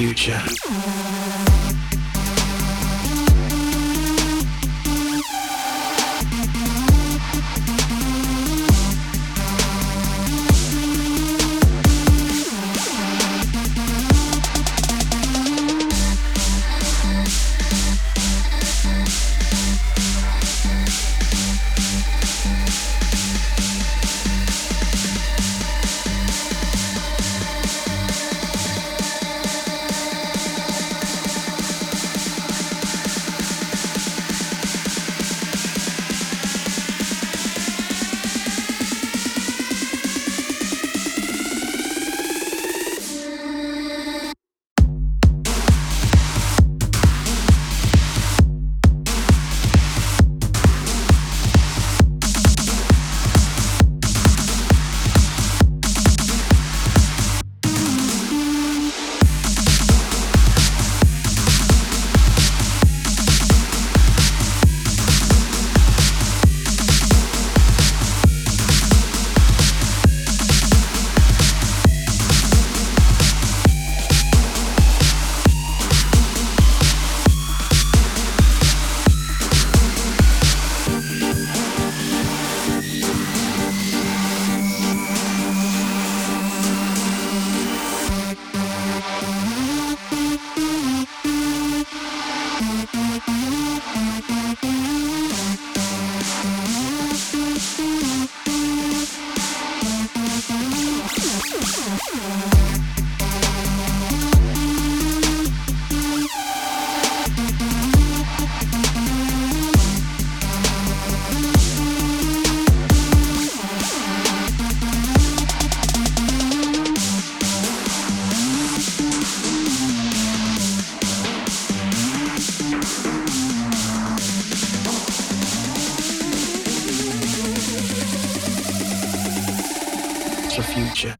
future. ハハハハ! future.